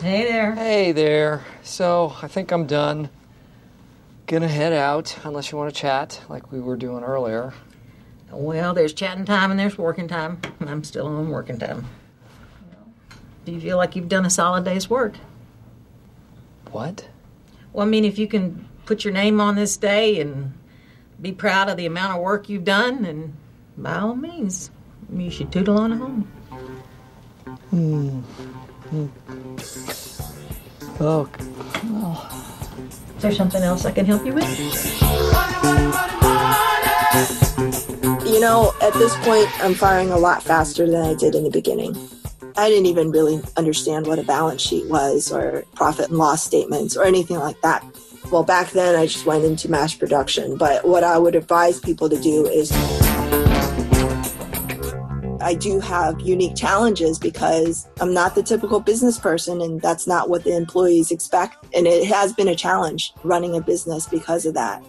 Hey there. Hey there. So, I think I'm done. Gonna head out, unless you want to chat like we were doing earlier. Well, there's chatting time and there's working time. I'm still on working time. Do you feel like you've done a solid day's work? What? Well, I mean, if you can put your name on this day and be proud of the amount of work you've done, then by all means, you should tootle on home. Hmm. hmm. Oh, well. Is there something else I can help you with? You know, at this point, I'm firing a lot faster than I did in the beginning. I didn't even really understand what a balance sheet was or profit and loss statements or anything like that. Well, back then I just went into mass production, but what I would advise people to do is I do have unique challenges because I'm not the typical business person and that's not what the employees expect. And it has been a challenge running a business because of that.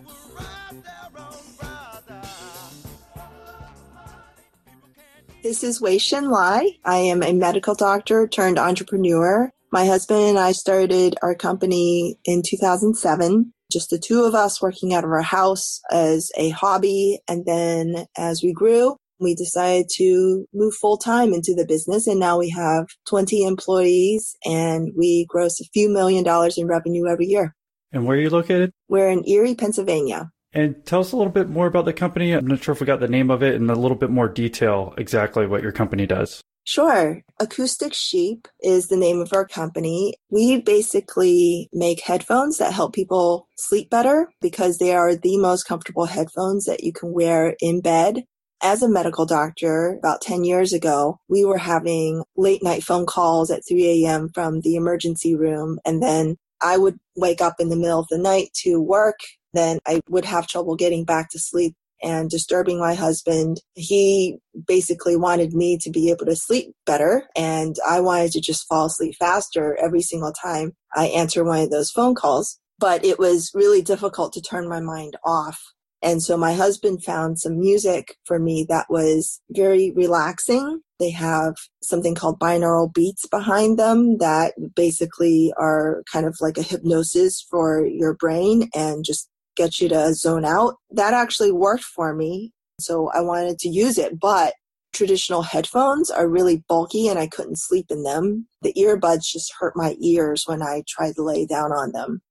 This is Wei-Shin Lai. I am a medical doctor turned entrepreneur. My husband and I started our company in 2007, just the two of us working out of our house as a hobby. And then as we grew, we decided to move full time into the business. And now we have 20 employees and we gross a few million dollars in revenue every year. And where are you located? We're in Erie, Pennsylvania. And tell us a little bit more about the company. I'm not sure if we got the name of it and a little bit more detail exactly what your company does. Sure. Acoustic Sheep is the name of our company. We basically make headphones that help people sleep better because they are the most comfortable headphones that you can wear in bed. As a medical doctor, about 10 years ago, we were having late night phone calls at 3 a.m. from the emergency room. And then I would wake up in the middle of the night to work then I would have trouble getting back to sleep and disturbing my husband. He basically wanted me to be able to sleep better, and I wanted to just fall asleep faster every single time I answer one of those phone calls. But it was really difficult to turn my mind off. And so my husband found some music for me that was very relaxing. They have something called binaural beats behind them that basically are kind of like a hypnosis for your brain and just get you to zone out. That actually worked for me. So I wanted to use it, but traditional headphones are really bulky and I couldn't sleep in them. The earbuds just hurt my ears when I tried to lay down on them.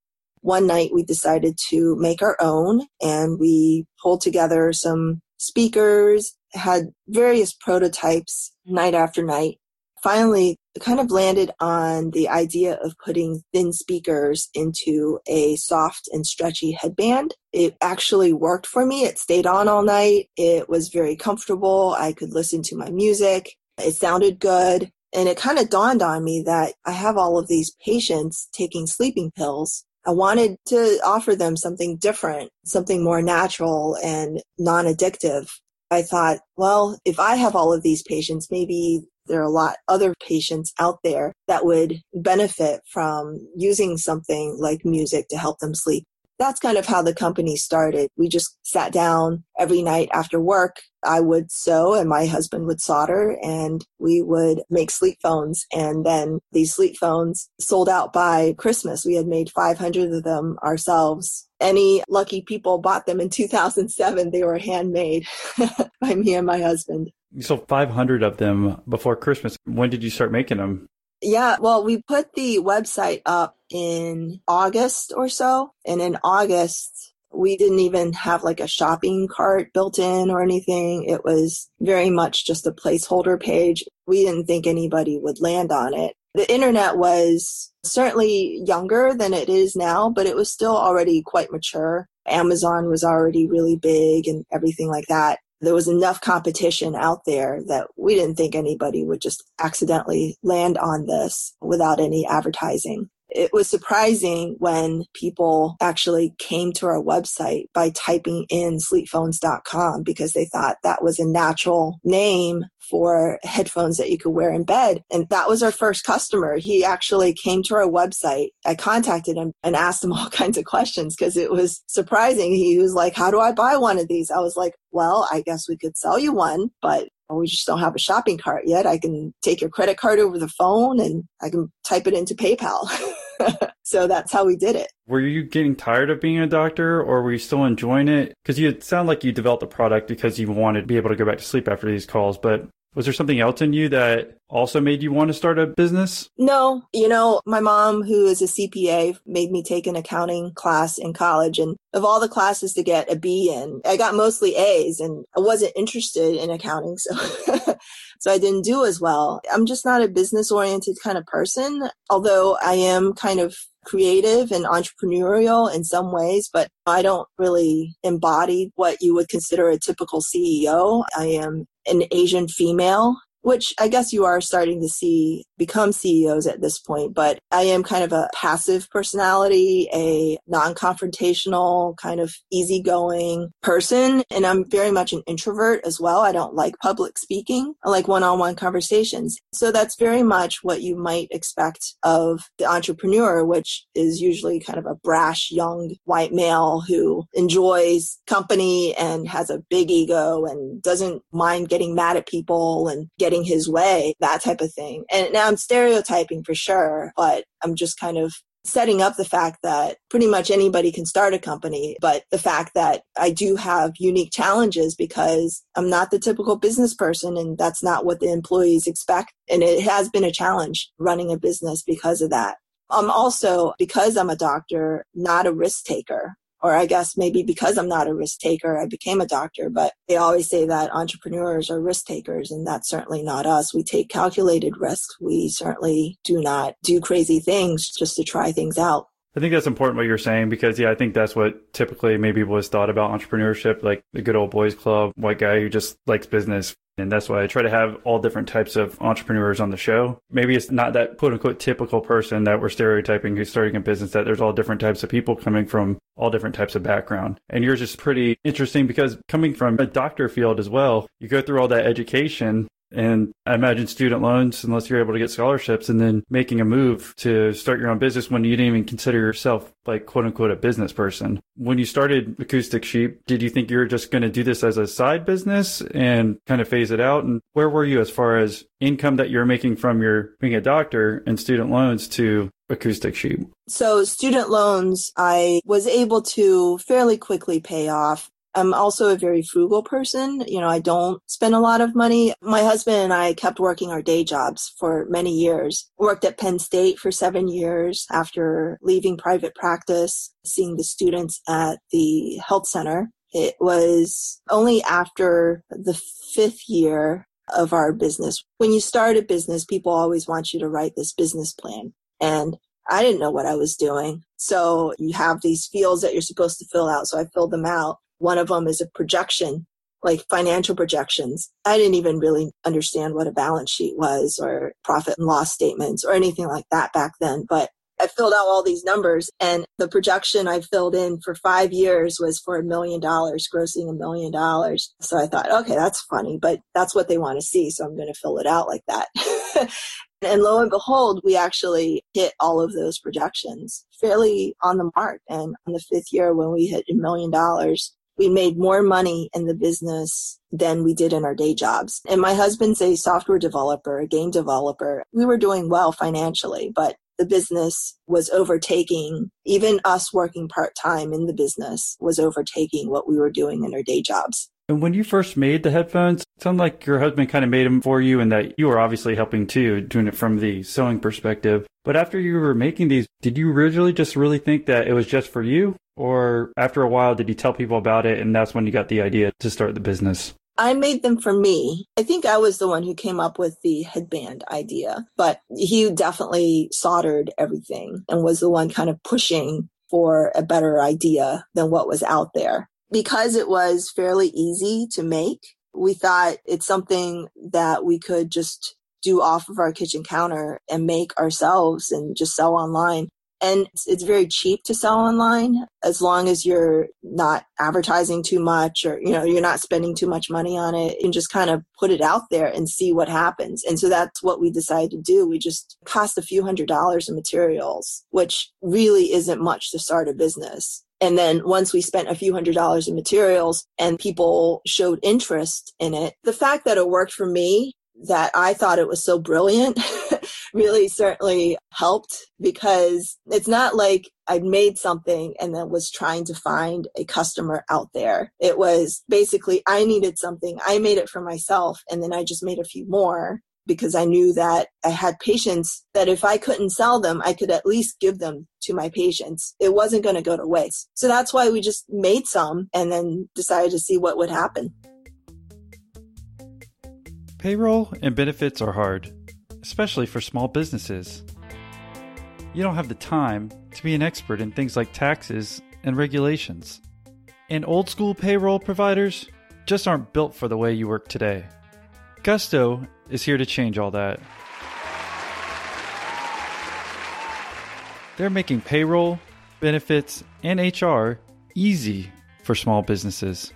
One night we decided to make our own and we pulled together some speakers, had various prototypes night after night. Finally, kind of landed on the idea of putting thin speakers into a soft and stretchy headband. It actually worked for me. It stayed on all night. It was very comfortable. I could listen to my music. It sounded good. And it kind of dawned on me that I have all of these patients taking sleeping pills. I wanted to offer them something different, something more natural and non addictive. I thought, well, if I have all of these patients, maybe there are a lot other patients out there that would benefit from using something like music to help them sleep. That's kind of how the company started. We just sat down every night after work. I would sew and my husband would solder and we would make sleep phones. And then these sleep phones sold out by Christmas. We had made 500 of them ourselves. Any lucky people bought them in 2007. They were handmade by me and my husband. You sold 500 of them before Christmas. When did you start making them? Yeah, well, we put the website up in August or so. And in August, we didn't even have like a shopping cart built in or anything. It was very much just a placeholder page. We didn't think anybody would land on it. The internet was certainly younger than it is now, but it was still already quite mature. Amazon was already really big and everything like that there was enough competition out there that we didn't think anybody would just accidentally land on this without any advertising. It was surprising when people actually came to our website by typing in sleepphones.com because they thought that was a natural name for headphones that you could wear in bed. And that was our first customer. He actually came to our website. I contacted him and asked him all kinds of questions because it was surprising. He was like, How do I buy one of these? I was like, Well, I guess we could sell you one, but we just don't have a shopping cart yet. I can take your credit card over the phone and I can type it into PayPal. so that's how we did it. Were you getting tired of being a doctor or were you still enjoying it? Because you sound like you developed the product because you wanted to be able to go back to sleep after these calls, but was there something else in you that also made you want to start a business? No. You know, my mom, who is a CPA, made me take an accounting class in college. And of all the classes to get a B in, I got mostly A's and I wasn't interested in accounting. So, so I didn't do as well. I'm just not a business oriented kind of person, although I am kind of creative and entrepreneurial in some ways, but I don't really embody what you would consider a typical CEO. I am an Asian female which I guess you are starting to see become CEOs at this point, but I am kind of a passive personality, a non confrontational, kind of easygoing person. And I'm very much an introvert as well. I don't like public speaking. I like one on one conversations. So that's very much what you might expect of the entrepreneur, which is usually kind of a brash young white male who enjoys company and has a big ego and doesn't mind getting mad at people and getting getting his way, that type of thing. And now I'm stereotyping for sure, but I'm just kind of setting up the fact that pretty much anybody can start a company, but the fact that I do have unique challenges because I'm not the typical business person and that's not what the employees expect. And it has been a challenge running a business because of that. I'm also, because I'm a doctor, not a risk taker or I guess maybe because I'm not a risk taker, I became a doctor. But they always say that entrepreneurs are risk takers, and that's certainly not us. We take calculated risks. We certainly do not do crazy things just to try things out. I think that's important what you're saying because yeah, I think that's what typically maybe was thought about entrepreneurship, like the good old boys club, white guy who just likes business. And that's why I try to have all different types of entrepreneurs on the show. Maybe it's not that quote unquote typical person that we're stereotyping who's starting a business, that there's all different types of people coming from all different types of background. And yours is pretty interesting because coming from a doctor field as well, you go through all that education and I imagine student loans, unless you're able to get scholarships, and then making a move to start your own business when you didn't even consider yourself like quote unquote a business person. When you started Acoustic Sheep, did you think you were just going to do this as a side business and kind of phase it out? And where were you as far as income that you're making from your being a doctor and student loans to Acoustic Sheep? So, student loans, I was able to fairly quickly pay off. I'm also a very frugal person. You know, I don't spend a lot of money. My husband and I kept working our day jobs for many years. Worked at Penn State for seven years after leaving private practice, seeing the students at the health center. It was only after the fifth year of our business. When you start a business, people always want you to write this business plan. And I didn't know what I was doing. So you have these fields that you're supposed to fill out. So I filled them out. One of them is a projection, like financial projections. I didn't even really understand what a balance sheet was or profit and loss statements or anything like that back then. But I filled out all these numbers and the projection I filled in for five years was for a million dollars, grossing a million dollars. So I thought, okay, that's funny, but that's what they want to see. So I'm going to fill it out like that. and lo and behold, we actually hit all of those projections fairly on the mark. And on the fifth year, when we hit a million dollars, we made more money in the business than we did in our day jobs. And my husband's a software developer, a game developer. We were doing well financially, but the business was overtaking, even us working part time in the business was overtaking what we were doing in our day jobs. And when you first made the headphones, it sounded like your husband kind of made them for you and that you were obviously helping too, doing it from the sewing perspective. But after you were making these, did you originally just really think that it was just for you? Or after a while, did you tell people about it and that's when you got the idea to start the business? I made them for me. I think I was the one who came up with the headband idea, but he definitely soldered everything and was the one kind of pushing for a better idea than what was out there because it was fairly easy to make, we thought it's something that we could just do off of our kitchen counter and make ourselves and just sell online. And it's, it's, very cheap to sell online as long as you're not advertising too much or, you know, you're not spending too much money on it and just kind of put it out there and see what happens. And so that's what we decided to do. We just cost a few hundred dollars in materials, which really isn't much to start a business And then once we spent a few hundred dollars in materials and people showed interest in it, the fact that it worked for me, that I thought it was so brilliant, really certainly helped because it's not like I made something and then was trying to find a customer out there. It was basically I needed something. I made it for myself and then I just made a few more because I knew that I had patients that if I couldn't sell them, I could at least give them to my patients. It wasn't going to go to waste. So that's why we just made some and then decided to see what would happen. Payroll and benefits are hard, especially for small businesses. You don't have the time to be an expert in things like taxes and regulations. And old school payroll providers just aren't built for the way you work today. Gusto is here to change all that. They're making payroll, benefits, and HR easy for small businesses.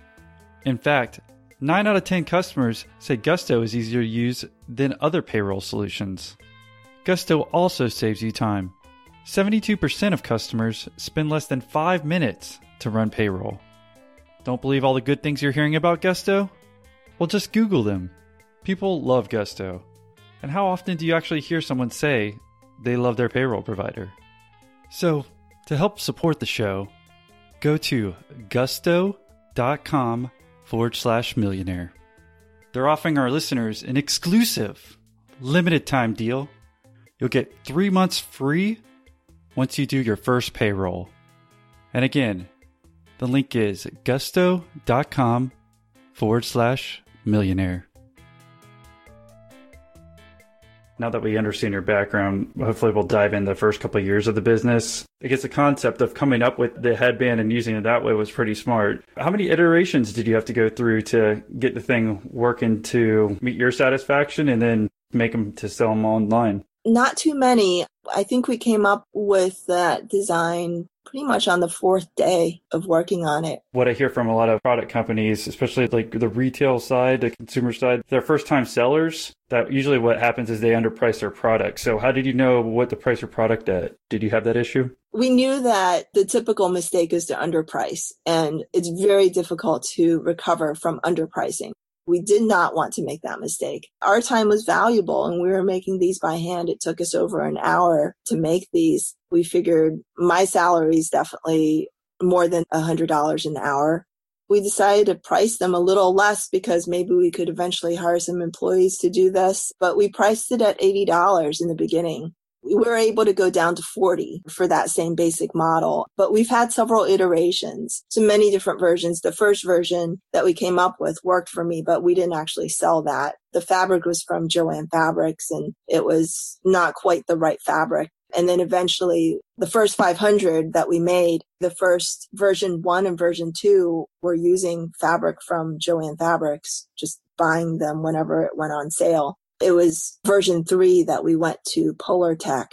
In fact, 9 out of 10 customers say Gusto is easier to use than other payroll solutions. Gusto also saves you time. 72% of customers spend less than 5 minutes to run payroll. Don't believe all the good things you're hearing about Gusto? Well, just Google them. People love Gusto. And how often do you actually hear someone say they love their payroll provider? So, to help support the show, go to gusto.com forward slash millionaire. They're offering our listeners an exclusive limited time deal. You'll get three months free once you do your first payroll. And again, the link is gusto.com forward slash millionaire. Now that we understand your background, hopefully we'll dive in the first couple of years of the business. I guess the concept of coming up with the headband and using it that way was pretty smart. How many iterations did you have to go through to get the thing working to meet your satisfaction and then make them to sell them online? Not too many. I think we came up with that design pretty much on the fourth day of working on it. What I hear from a lot of product companies, especially like the retail side, the consumer side, they're first time sellers. That usually what happens is they underprice their product. So how did you know what to price your product at? Did you have that issue? We knew that the typical mistake is to underprice and it's very difficult to recover from underpricing. We did not want to make that mistake. Our time was valuable and we were making these by hand. It took us over an hour to make these. We figured my salary is definitely more than a $100 an hour. We decided to price them a little less because maybe we could eventually hire some employees to do this, but we priced it at $80 in the beginning we were able to go down to 40 for that same basic model. But we've had several iterations, so many different versions. The first version that we came up with worked for me, but we didn't actually sell that. The fabric was from Joann Fabrics and it was not quite the right fabric. And then eventually the first 500 that we made, the first version one and version two were using fabric from Joann Fabrics, just buying them whenever it went on sale. It was version three that we went to Polartec.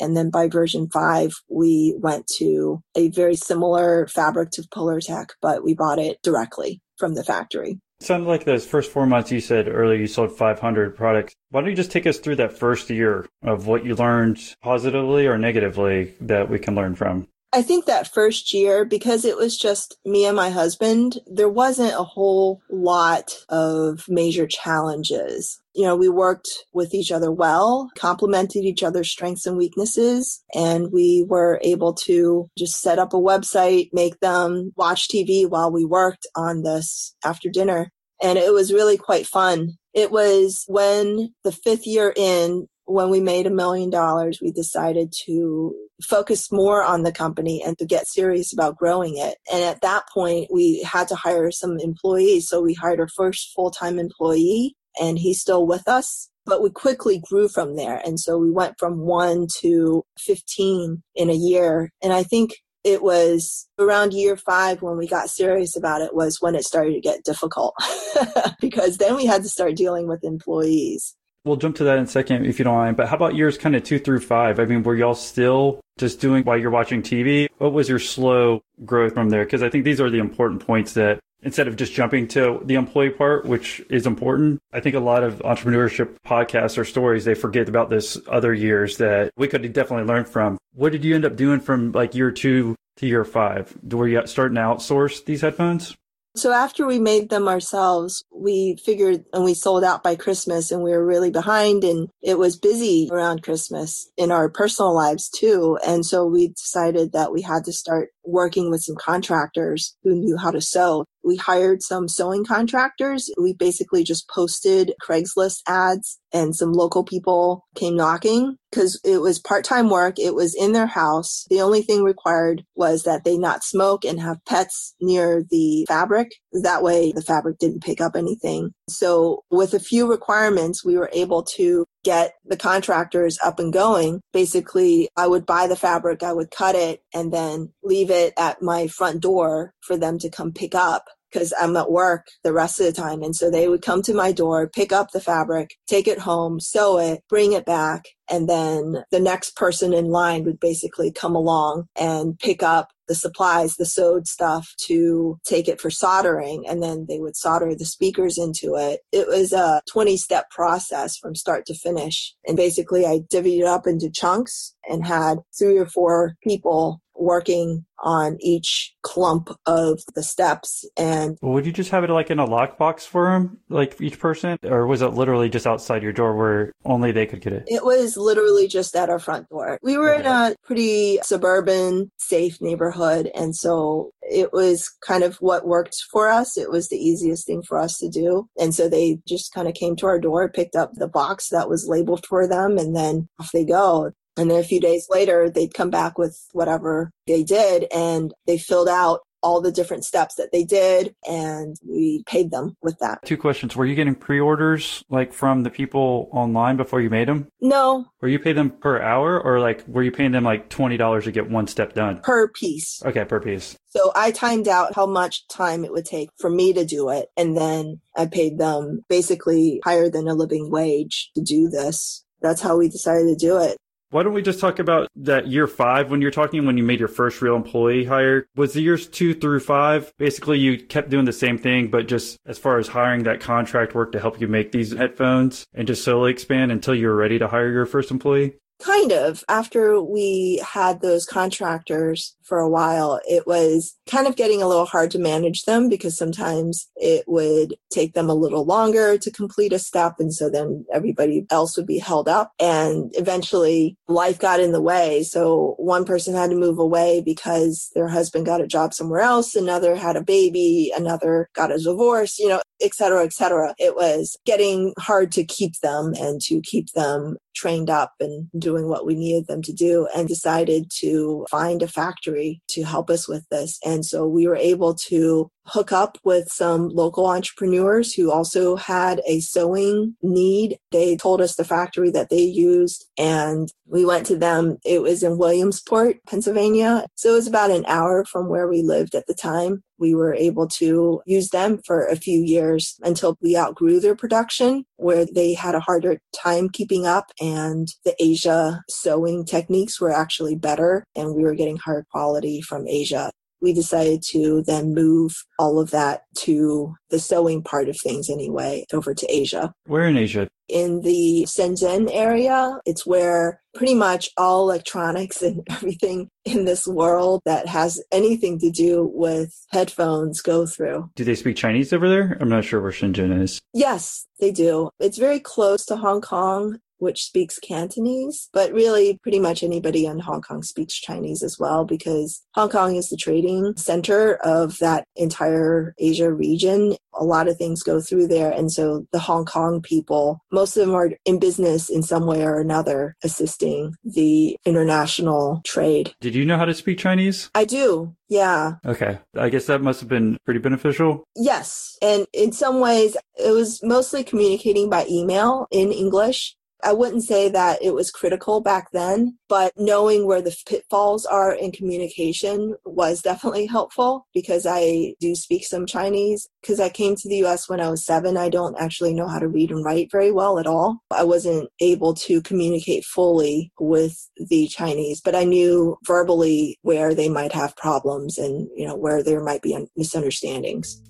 And then by version five, we went to a very similar fabric to Polartec, but we bought it directly from the factory. Sounded like those first four months you said earlier you sold 500 products. Why don't you just take us through that first year of what you learned positively or negatively that we can learn from? I think that first year, because it was just me and my husband, there wasn't a whole lot of major challenges. You know, we worked with each other well, complemented each other's strengths and weaknesses, and we were able to just set up a website, make them watch TV while we worked on this after dinner. And it was really quite fun. It was when the fifth year in, when we made a million dollars, we decided to focus more on the company and to get serious about growing it. And at that point, we had to hire some employees. So we hired our first full time employee, and he's still with us. But we quickly grew from there. And so we went from one to 15 in a year. And I think it was around year five when we got serious about it was when it started to get difficult because then we had to start dealing with employees We'll jump to that in a second if you don't mind. But how about years kind of two through five? I mean, were y'all still just doing while you're watching TV? What was your slow growth from there? Because I think these are the important points that instead of just jumping to the employee part, which is important. I think a lot of entrepreneurship podcasts or stories, they forget about this other years that we could definitely learn from. What did you end up doing from like year two to year five? Were you starting to outsource these headphones? So after we made them ourselves, we figured and we sold out by Christmas and we were really behind and it was busy around Christmas in our personal lives too. And so we decided that we had to start working with some contractors who knew how to sew. We hired some sewing contractors. We basically just posted Craigslist ads and some local people came knocking because it was part-time work. It was in their house. The only thing required was that they not smoke and have pets near the fabric. That way the fabric didn't pick up anything. So with a few requirements, we were able to get the contractors up and going. Basically, I would buy the fabric, I would cut it and then leave it at my front door for them to come pick up because I'm at work the rest of the time. And so they would come to my door, pick up the fabric, take it home, sew it, bring it back. And then the next person in line would basically come along and pick up the supplies, the sewed stuff to take it for soldering. And then they would solder the speakers into it. It was a 20 step process from start to finish. And basically I divvied it up into chunks and had three or four people working on each clump of the steps and would you just have it like in a lockbox for them like each person? Or was it literally just outside your door where only they could get it? It was literally just at our front door. We were okay. in a pretty suburban safe neighborhood and so it was kind of what worked for us. It was the easiest thing for us to do. And so they just kind of came to our door picked up the box that was labeled for them and then off they go and then a few days later, they'd come back with whatever they did and they filled out all the different steps that they did and we paid them with that. Two questions. Were you getting pre-orders like from the people online before you made them? No. Were you paying them per hour or like were you paying them like $20 to get one step done? Per piece. Okay, per piece. So I timed out how much time it would take for me to do it and then I paid them basically higher than a living wage to do this. That's how we decided to do it. Why don't we just talk about that year five when you're talking when you made your first real employee hire? Was the years two through five basically you kept doing the same thing, but just as far as hiring that contract work to help you make these headphones and just slowly expand until you were ready to hire your first employee? Kind of. After we had those contractors for a while, it was kind of getting a little hard to manage them because sometimes it would take them a little longer to complete a step. And so then everybody else would be held up. And eventually life got in the way. So one person had to move away because their husband got a job somewhere else. Another had a baby. Another got a divorce, you know, et cetera, et cetera. It was getting hard to keep them and to keep them trained up and doing what we needed them to do and decided to find a factory to help us with this. And so we were able to hook up with some local entrepreneurs who also had a sewing need. They told us the factory that they used and we went to them. It was in Williamsport, Pennsylvania. So it was about an hour from where we lived at the time. We were able to use them for a few years until we outgrew their production, where they had a harder time keeping up, and the Asia sewing techniques were actually better, and we were getting higher quality from Asia we decided to then move all of that to the sewing part of things anyway over to Asia. Where in Asia? In the Shenzhen area. It's where pretty much all electronics and everything in this world that has anything to do with headphones go through. Do they speak Chinese over there? I'm not sure where Shenzhen is. Yes, they do. It's very close to Hong Kong which speaks Cantonese, but really pretty much anybody in Hong Kong speaks Chinese as well because Hong Kong is the trading center of that entire Asia region. A lot of things go through there. And so the Hong Kong people, most of them are in business in some way or another, assisting the international trade. Did you know how to speak Chinese? I do. Yeah. Okay. I guess that must have been pretty beneficial. Yes. And in some ways, it was mostly communicating by email in English. I wouldn't say that it was critical back then, but knowing where the pitfalls are in communication was definitely helpful because I do speak some Chinese. Because I came to the US when I was seven, I don't actually know how to read and write very well at all. I wasn't able to communicate fully with the Chinese, but I knew verbally where they might have problems and, you know, where there might be misunderstandings.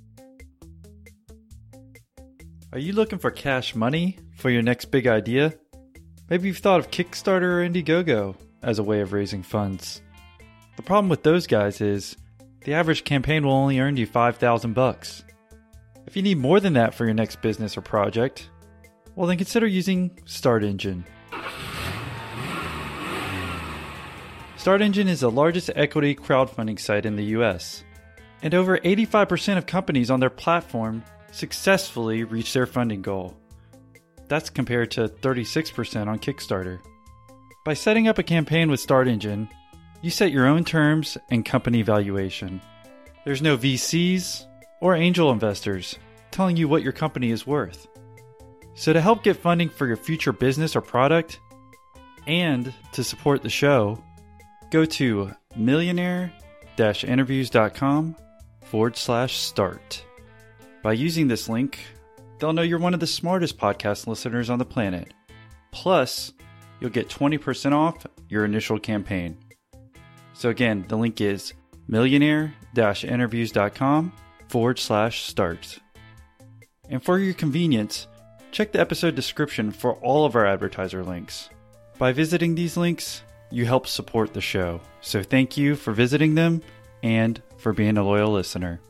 Are you looking for cash money for your next big idea? Maybe you've thought of Kickstarter or Indiegogo as a way of raising funds. The problem with those guys is the average campaign will only earn you 5000 bucks. If you need more than that for your next business or project, well then consider using Start Engine. Start Engine is the largest equity crowdfunding site in the US, and over 85% of companies on their platform successfully reach their funding goal. That's compared to 36% on Kickstarter. By setting up a campaign with Start Engine, you set your own terms and company valuation. There's no VCs or angel investors telling you what your company is worth. So, to help get funding for your future business or product, and to support the show, go to millionaire interviews.com forward slash start. By using this link, they'll know you're one of the smartest podcast listeners on the planet. Plus, you'll get 20% off your initial campaign. So, again, the link is millionaire interviews.com forward slash start. And for your convenience, check the episode description for all of our advertiser links. By visiting these links, you help support the show. So, thank you for visiting them and for being a loyal listener.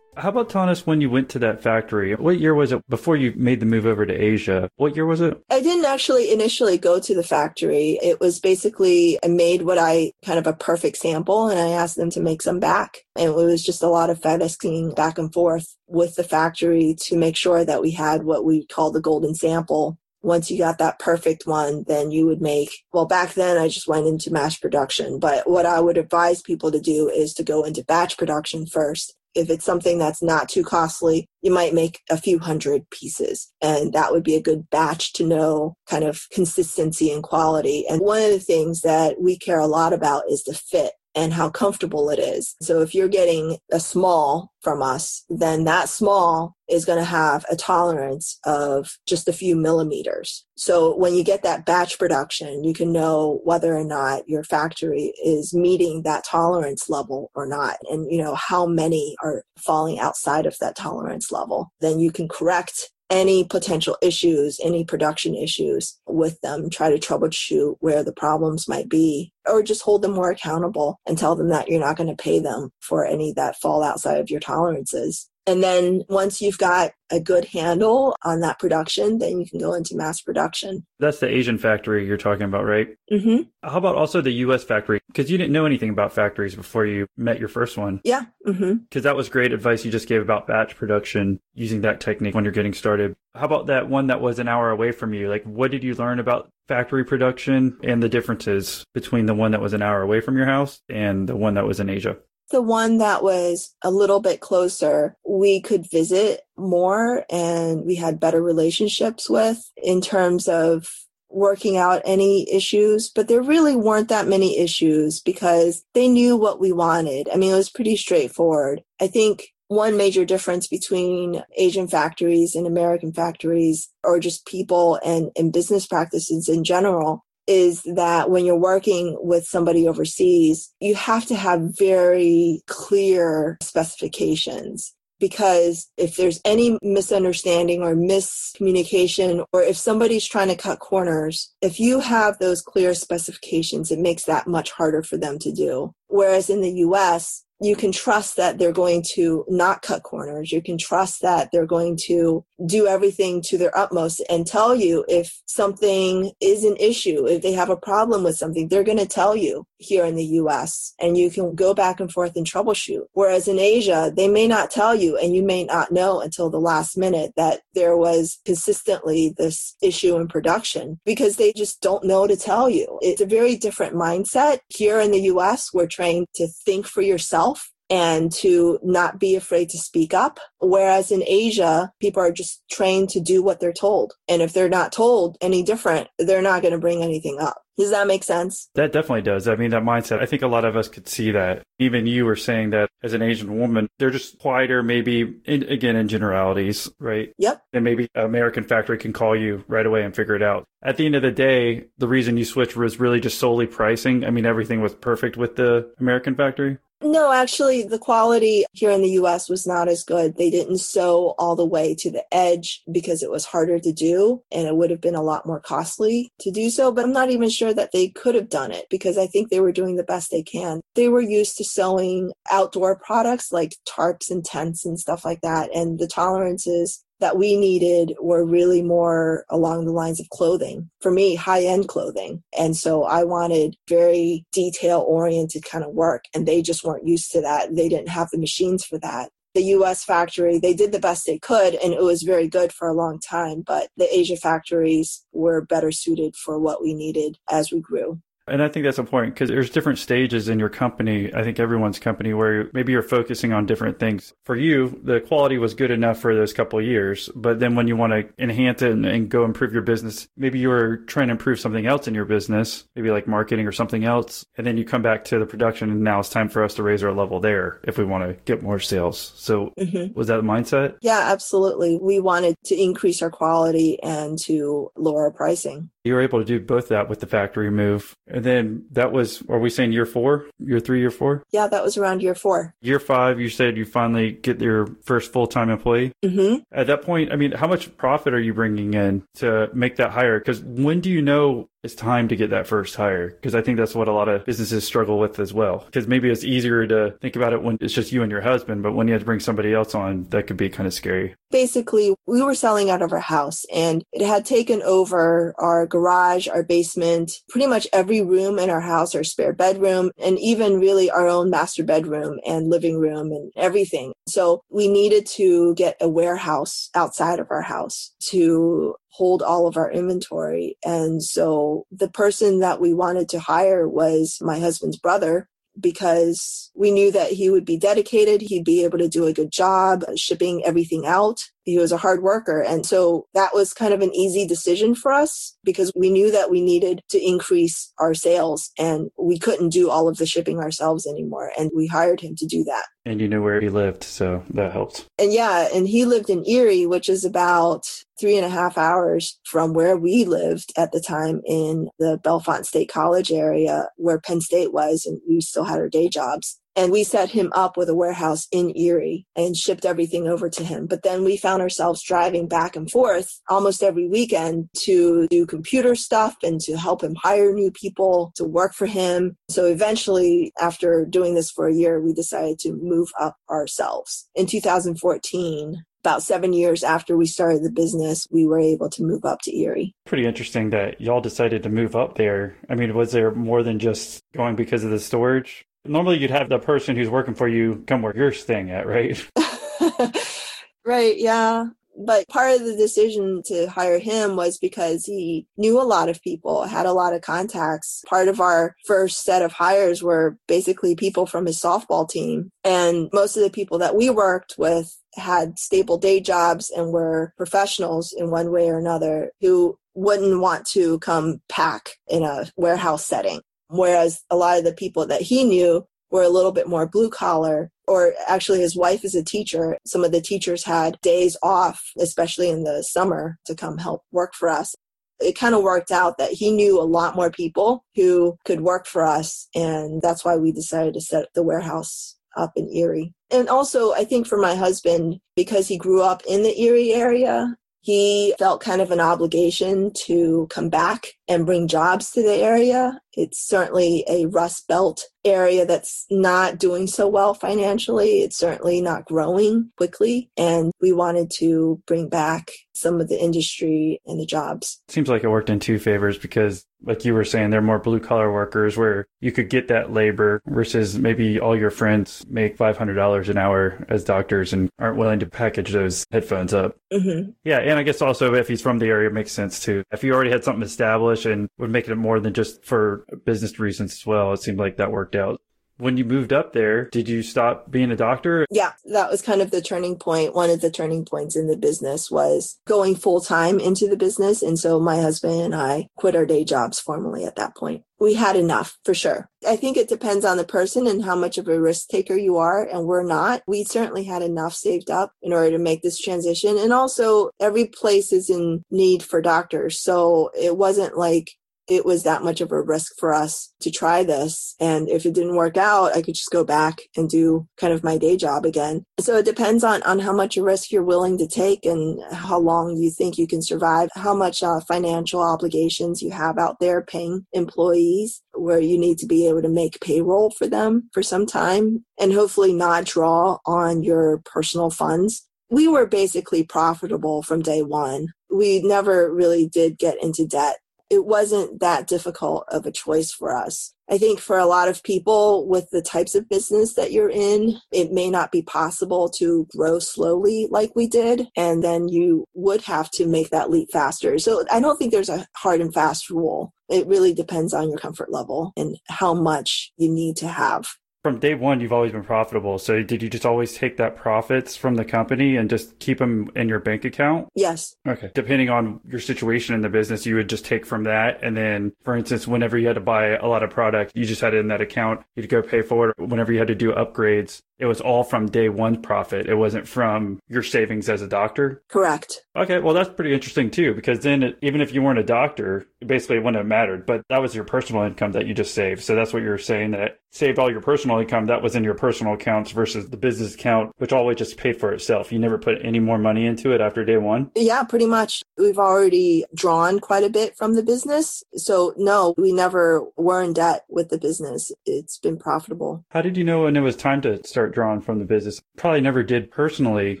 How about telling us when you went to that factory? What year was it before you made the move over to Asia? What year was it? I didn't actually initially go to the factory. It was basically, I made what I kind of a perfect sample and I asked them to make some back. And it was just a lot of FedExing back and forth with the factory to make sure that we had what we call the golden sample once you got that perfect one, then you would make, well, back then I just went into mass production. But what I would advise people to do is to go into batch production first if it's something that's not too costly, you might make a few hundred pieces. And that would be a good batch to know kind of consistency and quality. And one of the things that we care a lot about is the fit and how comfortable it is. So if you're getting a small from us, then that small is going to have a tolerance of just a few millimeters. So when you get that batch production, you can know whether or not your factory is meeting that tolerance level or not. And you know how many are falling outside of that tolerance level. Then you can correct any potential issues, any production issues with them, try to troubleshoot where the problems might be, or just hold them more accountable and tell them that you're not going to pay them for any that fall outside of your tolerances. And then once you've got a good handle on that production, then you can go into mass production. That's the Asian factory you're talking about, right? Mm-hmm. How about also the US factory? Because you didn't know anything about factories before you met your first one. Yeah. Mm-hmm. Because that was great advice you just gave about batch production, using that technique when you're getting started. How about that one that was an hour away from you? Like, what did you learn about factory production and the differences between the one that was an hour away from your house and the one that was in Asia? The one that was a little bit closer, we could visit more and we had better relationships with in terms of working out any issues, but there really weren't that many issues because they knew what we wanted. I mean, it was pretty straightforward. I think one major difference between Asian factories and American factories, or just people and, and business practices in general, is that when you're working with somebody overseas, you have to have very clear specifications. Because if there's any misunderstanding or miscommunication, or if somebody's trying to cut corners, if you have those clear specifications, it makes that much harder for them to do. Whereas in the US, you can trust that they're going to not cut corners. You can trust that they're going to do everything to their utmost and tell you if something is an issue, if they have a problem with something, they're going to tell you here in the US and you can go back and forth and troubleshoot. Whereas in Asia, they may not tell you and you may not know until the last minute that there was consistently this issue in production because they just don't know to tell you. It's a very different mindset. Here in the US, we're trained to think for yourself and to not be afraid to speak up. Whereas in Asia, people are just trained to do what they're told. And if they're not told any different, they're not going to bring anything up. Does that make sense? That definitely does. I mean, that mindset, I think a lot of us could see that. Even you were saying that as an Asian woman, they're just quieter, maybe, in, again, in generalities, right? Yep. And maybe American factory can call you right away and figure it out. At the end of the day, the reason you switched was really just solely pricing. I mean, everything was perfect with the American factory. No, actually, the quality here in the US was not as good. They didn't sew all the way to the edge because it was harder to do and it would have been a lot more costly to do so. But I'm not even sure that they could have done it because I think they were doing the best they can. They were used to sewing outdoor products like tarps and tents and stuff like that. And the tolerances that we needed were really more along the lines of clothing. For me, high end clothing. And so I wanted very detail oriented kind of work. And they just weren't used to that. They didn't have the machines for that. The US factory, they did the best they could and it was very good for a long time. But the Asia factories were better suited for what we needed as we grew. And I think that's important because there's different stages in your company. I think everyone's company where maybe you're focusing on different things. For you, the quality was good enough for those couple of years, but then when you want to enhance it and, and, go improve your business, maybe you're trying to improve something else in your business, maybe like marketing or something else, and then you come back to the production and now it's time for us to raise our level there if we want to get more sales. So mm-hmm. was that the mindset? Yeah, absolutely. We wanted to increase our quality and to lower our pricing. You were able to do both that with the factory move. And then that was, are we saying year four, year three, year four? Yeah, that was around year four. Year five, you said you finally get your first full time employee. Mm-hmm. At that point, I mean, how much profit are you bringing in to make that hire? Because when do you know it's time to get that first hire because I think that's what a lot of businesses struggle with as well. Because maybe it's easier to think about it when it's just you and your husband, but when you have to bring somebody else on, that could be kind of scary. Basically, we were selling out of our house and it had taken over our garage, our basement, pretty much every room in our house, our spare bedroom, and even really our own master bedroom and living room and everything. So we needed to get a warehouse outside of our house to hold all of our inventory. And so the person that we wanted to hire was my husband's brother because we knew that he would be dedicated. He'd be able to do a good job shipping everything out he was a hard worker. And so that was kind of an easy decision for us because we knew that we needed to increase our sales and we couldn't do all of the shipping ourselves anymore. And we hired him to do that. And you knew where he lived, so that helped. And yeah, and he lived in Erie, which is about three and a half hours from where we lived at the time in the Bellefonte State College area where Penn State was, and we still had our day jobs. And we set him up with a warehouse in Erie and shipped everything over to him. But then we found ourselves driving back and forth almost every weekend to do computer stuff and to help him hire new people to work for him. So eventually, after doing this for a year, we decided to move up ourselves. In 2014, about seven years after we started the business, we were able to move up to Erie. Pretty interesting that y'all decided to move up there. I mean, was there more than just going because of the storage? Normally, you'd have the person who's working for you come where you're staying at, right? right, yeah. But part of the decision to hire him was because he knew a lot of people, had a lot of contacts. Part of our first set of hires were basically people from his softball team. And most of the people that we worked with had stable day jobs and were professionals in one way or another who wouldn't want to come pack in a warehouse setting. Whereas a lot of the people that he knew were a little bit more blue collar, or actually his wife is a teacher. Some of the teachers had days off, especially in the summer, to come help work for us. It kind of worked out that he knew a lot more people who could work for us. And that's why we decided to set the warehouse up in Erie. And also, I think for my husband, because he grew up in the Erie area, he felt kind of an obligation to come back and bring jobs to the area. It's certainly a Rust Belt area that's not doing so well financially. It's certainly not growing quickly. And we wanted to bring back some of the industry and the jobs. Seems like it worked in two favors because, like you were saying, they're more blue collar workers where you could get that labor versus maybe all your friends make $500 an hour as doctors and aren't willing to package those headphones up. Mm-hmm. Yeah. And I guess also if he's from the area, it makes sense too. If you already had something established and would make it more than just for business reasons as well, it seemed like that worked out. When you moved up there, did you stop being a doctor? Yeah, that was kind of the turning point. One of the turning points in the business was going full time into the business. And so my husband and I quit our day jobs formally at that point. We had enough for sure. I think it depends on the person and how much of a risk taker you are. And we're not. We certainly had enough saved up in order to make this transition. And also, every place is in need for doctors. So it wasn't like it was that much of a risk for us to try this. And if it didn't work out, I could just go back and do kind of my day job again. So it depends on, on how much risk you're willing to take and how long you think you can survive, how much uh, financial obligations you have out there paying employees where you need to be able to make payroll for them for some time and hopefully not draw on your personal funds. We were basically profitable from day one. We never really did get into debt it wasn't that difficult of a choice for us. I think for a lot of people with the types of business that you're in, it may not be possible to grow slowly like we did. And then you would have to make that leap faster. So I don't think there's a hard and fast rule. It really depends on your comfort level and how much you need to have from day one you've always been profitable. So did you just always take that profits from the company and just keep them in your bank account? Yes. Okay. Depending on your situation in the business you would just take from that. And then for instance whenever you had to buy a lot of product you just had it in that account. You'd go pay for it. Whenever you had to do upgrades it was all from day one profit. It wasn't from your savings as a doctor. Correct. Okay, well that's pretty interesting too, because then it, even if you weren't a doctor, basically it wouldn't have mattered. But that was your personal income that you just saved. So that's what you're saying that saved all your personal income that was in your personal accounts versus the business account, which always just paid for itself. You never put any more money into it after day one. Yeah, pretty much. We've already drawn quite a bit from the business, so no, we never were in debt with the business. It's been profitable. How did you know when it was time to start? Start drawing from the business. Probably never did personally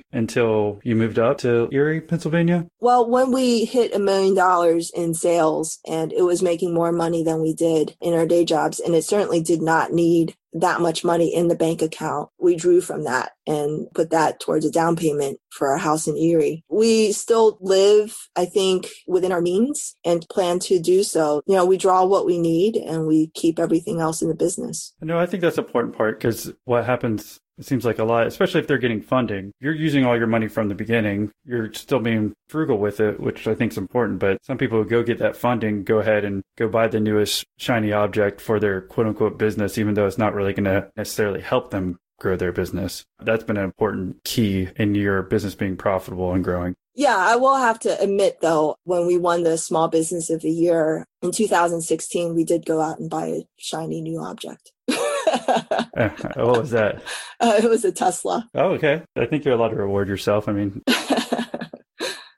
until you moved up to Erie, Pennsylvania. Well, when we hit a million dollars in sales and it was making more money than we did in our day jobs, and it certainly did not need that much money in the bank account. We drew from that and put that towards a down payment for our house in Erie. We still live, I think, within our means and plan to do so. You know, we draw what we need and we keep everything else in the business. No, I think that's an important part because what happens it seems like a lot, especially if they're getting funding. You're using all your money from the beginning. You're still being frugal with it, which I think is important. But some people go get that funding, go ahead and go buy the newest shiny object for their quote unquote business, even though it's not really going to necessarily help them grow their business. That's been an important key in your business being profitable and growing. Yeah, I will have to admit though, when we won the Small Business of the Year in 2016, we did go out and buy a shiny new object. what was that? Uh, it was a Tesla. Oh, okay. I think you're allowed to reward yourself. I mean,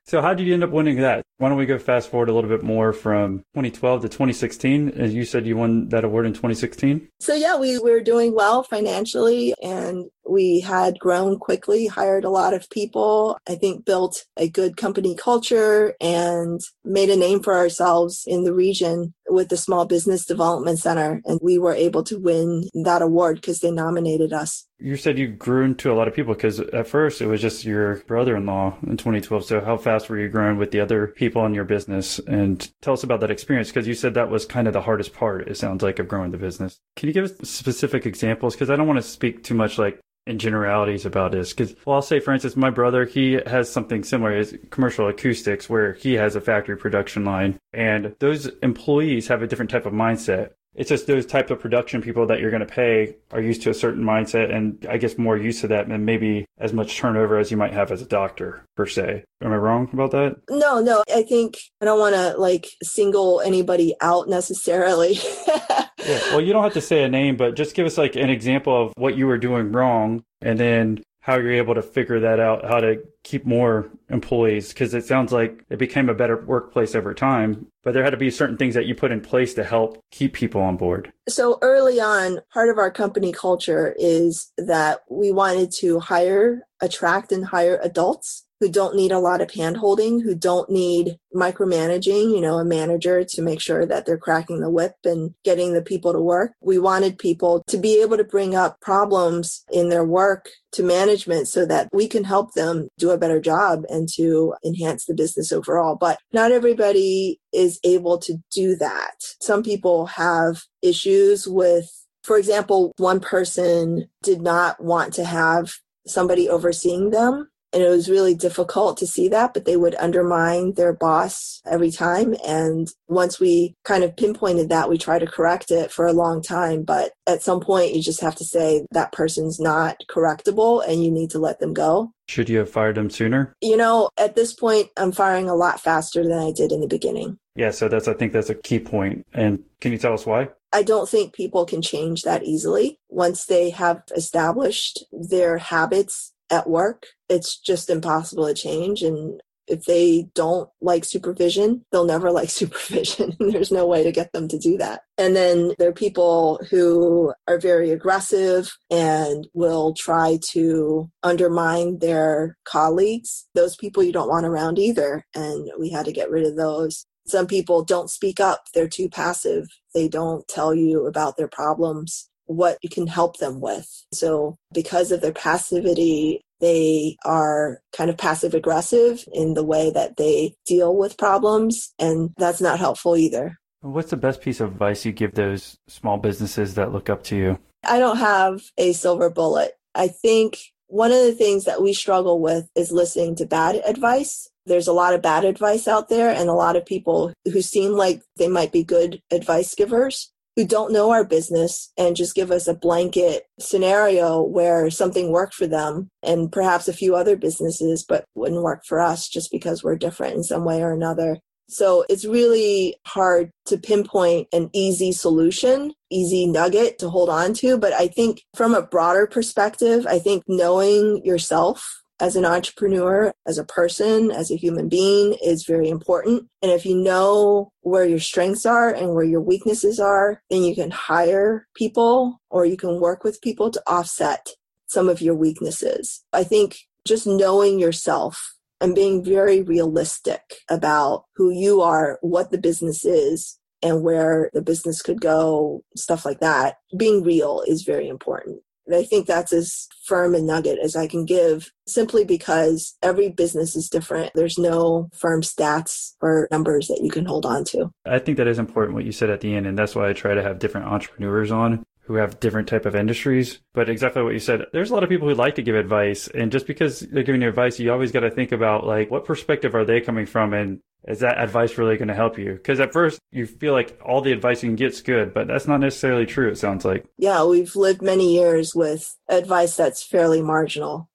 so how did you end up winning that? Why don't we go fast forward a little bit more from 2012 to 2016? As you said, you won that award in 2016. So yeah, we were doing well financially and we had grown quickly, hired a lot of people, I think built a good company culture and made a name for ourselves in the region with the Small Business Development Center. And we were able to win that award because they nominated us. You said you grew into a lot of people because at first it was just your brother in law in 2012. So, how fast were you growing with the other people in your business? And tell us about that experience because you said that was kind of the hardest part, it sounds like, of growing the business. Can you give us specific examples? Because I don't want to speak too much like in generalities about this. Because well i'll say for instance my brother he has something similar as commercial acoustics where he has a factory production line and those employees have a different type of mindset. It's just those type of production people that you're going to pay are used to a certain mindset and i guess more used to that than maybe as much turnover as you might have as a doctor per se. Am i wrong about that? No no i think i don't want to like single anybody out necessarily Yeah. Well, you don't have to say a name, but just give us like an example of what you were doing wrong and then how you're able to figure that out, how to keep more employees. Cause it sounds like it became a better workplace over time, but there had to be certain things that you put in place to help keep people on board. So early on, part of our company culture is that we wanted to hire, attract and hire adults who don't need a lot of handholding, who don't need micromanaging, you know, a manager to make sure that they're cracking the whip and getting the people to work. We wanted people to be able to bring up problems in their work to management so that we can help them do a better job and to enhance the business overall. But not everybody is able to do that. Some people have issues with for example, one person did not want to have somebody overseeing them And it was really difficult to see that, but they would undermine their boss every time. And once we kind of pinpointed that, we tried to correct it for a long time. But at some point, you just have to say that person's not correctable and you need to let them go. Should you have fired them sooner? You know, at this point, I'm firing a lot faster than I did in the beginning. Yeah, so that's I think that's a key point. And can you tell us why? I don't think people can change that easily. Once they have established their habits at work, it's just impossible to change. And if they don't like supervision, they'll never like supervision. There's no way to get them to do that. And then there are people who are very aggressive and will try to undermine their colleagues. Those people you don't want around either. And we had to get rid of those. Some people don't speak up, they're too passive. They don't tell you about their problems, what you can help them with. So, because of their passivity, they are kind of passive aggressive in the way that they deal with problems, and that's not helpful either. What's the best piece of advice you give those small businesses that look up to you? I don't have a silver bullet. I think one of the things that we struggle with is listening to bad advice there's a lot of bad advice out there and a lot of people who seem like they might be good advice givers who don't know our business and just give us a blanket scenario where something worked for them and perhaps a few other businesses, but wouldn't work for us just because we're different in some way or another. So it's really hard to pinpoint an easy solution, easy nugget to hold on to. But I think from a broader perspective, I think knowing yourself as an entrepreneur, as a person, as a human being is very important. And if you know where your strengths are and where your weaknesses are, then you can hire people or you can work with people to offset some of your weaknesses. I think just knowing yourself and being very realistic about who you are, what the business is, and where the business could go, stuff like that. Being real is very important. I think that's as firm a nugget as I can give simply because every business is different. There's no firm stats or numbers that you can hold on to. I think that is important what you said at the end and that's why I try to have different entrepreneurs on who have different type of industries. But exactly what you said, there's a lot of people who like to give advice and just because they're giving you advice, you always got to think about like what perspective are they coming from and is that advice really going to help you? Because at first you feel like all the advice you can get is good, but that's not necessarily true, it sounds like. Yeah, we've lived many years with advice that's fairly marginal.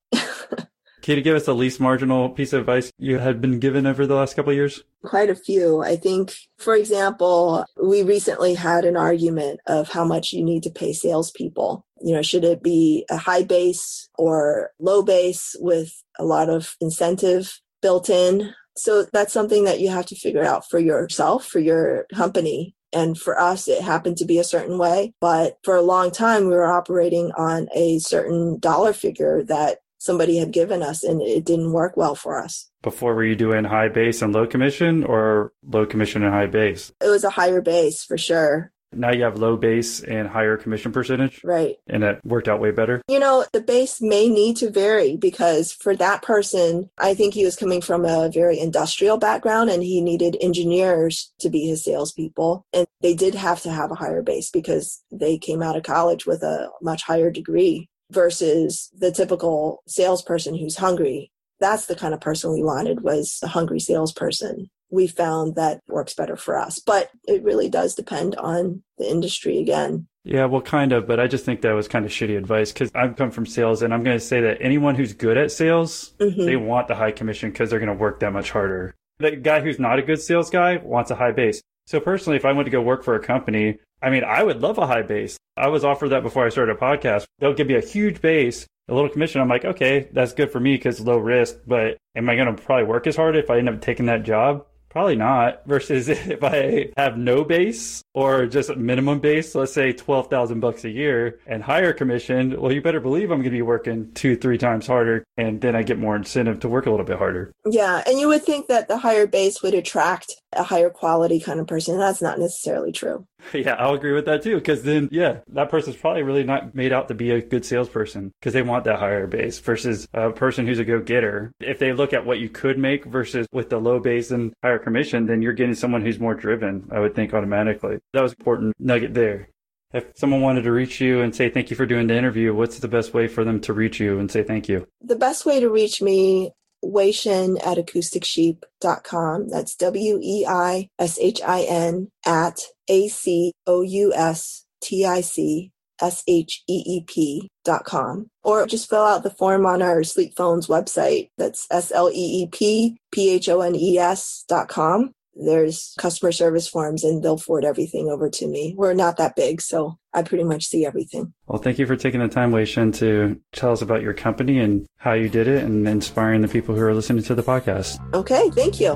Can you give us the least marginal piece of advice you had been given over the last couple of years? Quite a few. I think, for example, we recently had an argument of how much you need to pay salespeople. You know, should it be a high base or low base with a lot of incentive built in? So that's something that you have to figure out for yourself, for your company. And for us, it happened to be a certain way. But for a long time, we were operating on a certain dollar figure that somebody had given us, and it didn't work well for us. Before, were you doing high base and low commission or low commission and high base? It was a higher base for sure. Now you have low base and higher commission percentage. Right. And it worked out way better. You know, the base may need to vary because for that person, I think he was coming from a very industrial background and he needed engineers to be his salespeople. And they did have to have a higher base because they came out of college with a much higher degree versus the typical salesperson who's hungry. That's the kind of person we wanted was a hungry salesperson we found that works better for us. But it really does depend on the industry again. Yeah, well, kind of, but I just think that was kind of shitty advice because I've come from sales and I'm going to say that anyone who's good at sales, mm-hmm. they want the high commission because they're going to work that much harder. The guy who's not a good sales guy wants a high base. So personally, if I went to go work for a company, I mean, I would love a high base. I was offered that before I started a podcast. They'll give me a huge base, a little commission. I'm like, okay, that's good for me because low risk, but am I going to probably work as hard if I end up taking that job? Probably not. Versus if I have no base or just a minimum base, let's say twelve thousand bucks a year and higher commission, well, you better believe I'm going to be working two, three times harder, and then I get more incentive to work a little bit harder. Yeah, and you would think that the higher base would attract a higher quality kind of person. That's not necessarily true. Yeah, I'll agree with that too. Because then, yeah, that person's probably really not made out to be a good salesperson because they want that higher base versus a person who's a go getter. If they look at what you could make versus with the low base and higher commission, then you're getting someone who's more driven, I would think automatically. That was important nugget there. If someone wanted to reach you and say thank you for doing the interview, what's the best way for them to reach you and say thank you? The best way to reach me, Weishin at acousticsheep.com. That's W E I S H I N at A C O U S T I C S H E E P dot com. Or just fill out the form on our SleepPhones website. That's S L E E P P H O N E S dot com. There's customer service forms and they'll forward everything over to me. We're not that big, so I pretty much see everything. Well, thank you for taking the time, Wei-Shin, to tell us about your company and how you did it and inspiring the people who are listening to the podcast. Okay, thank you.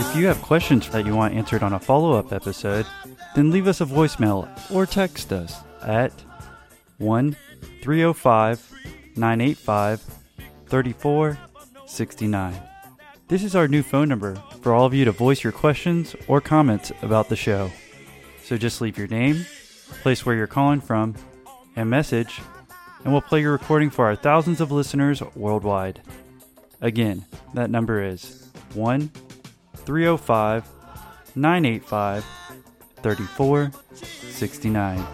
If you have questions that you want answered on a follow up episode, then leave us a voicemail or text us at 1 305 985 3469. This is our new phone number for all of you to voice your questions or comments about the show. So just leave your name, place where you're calling from, and message, and we'll play your recording for our thousands of listeners worldwide. Again, that number is 1 305 985 3469.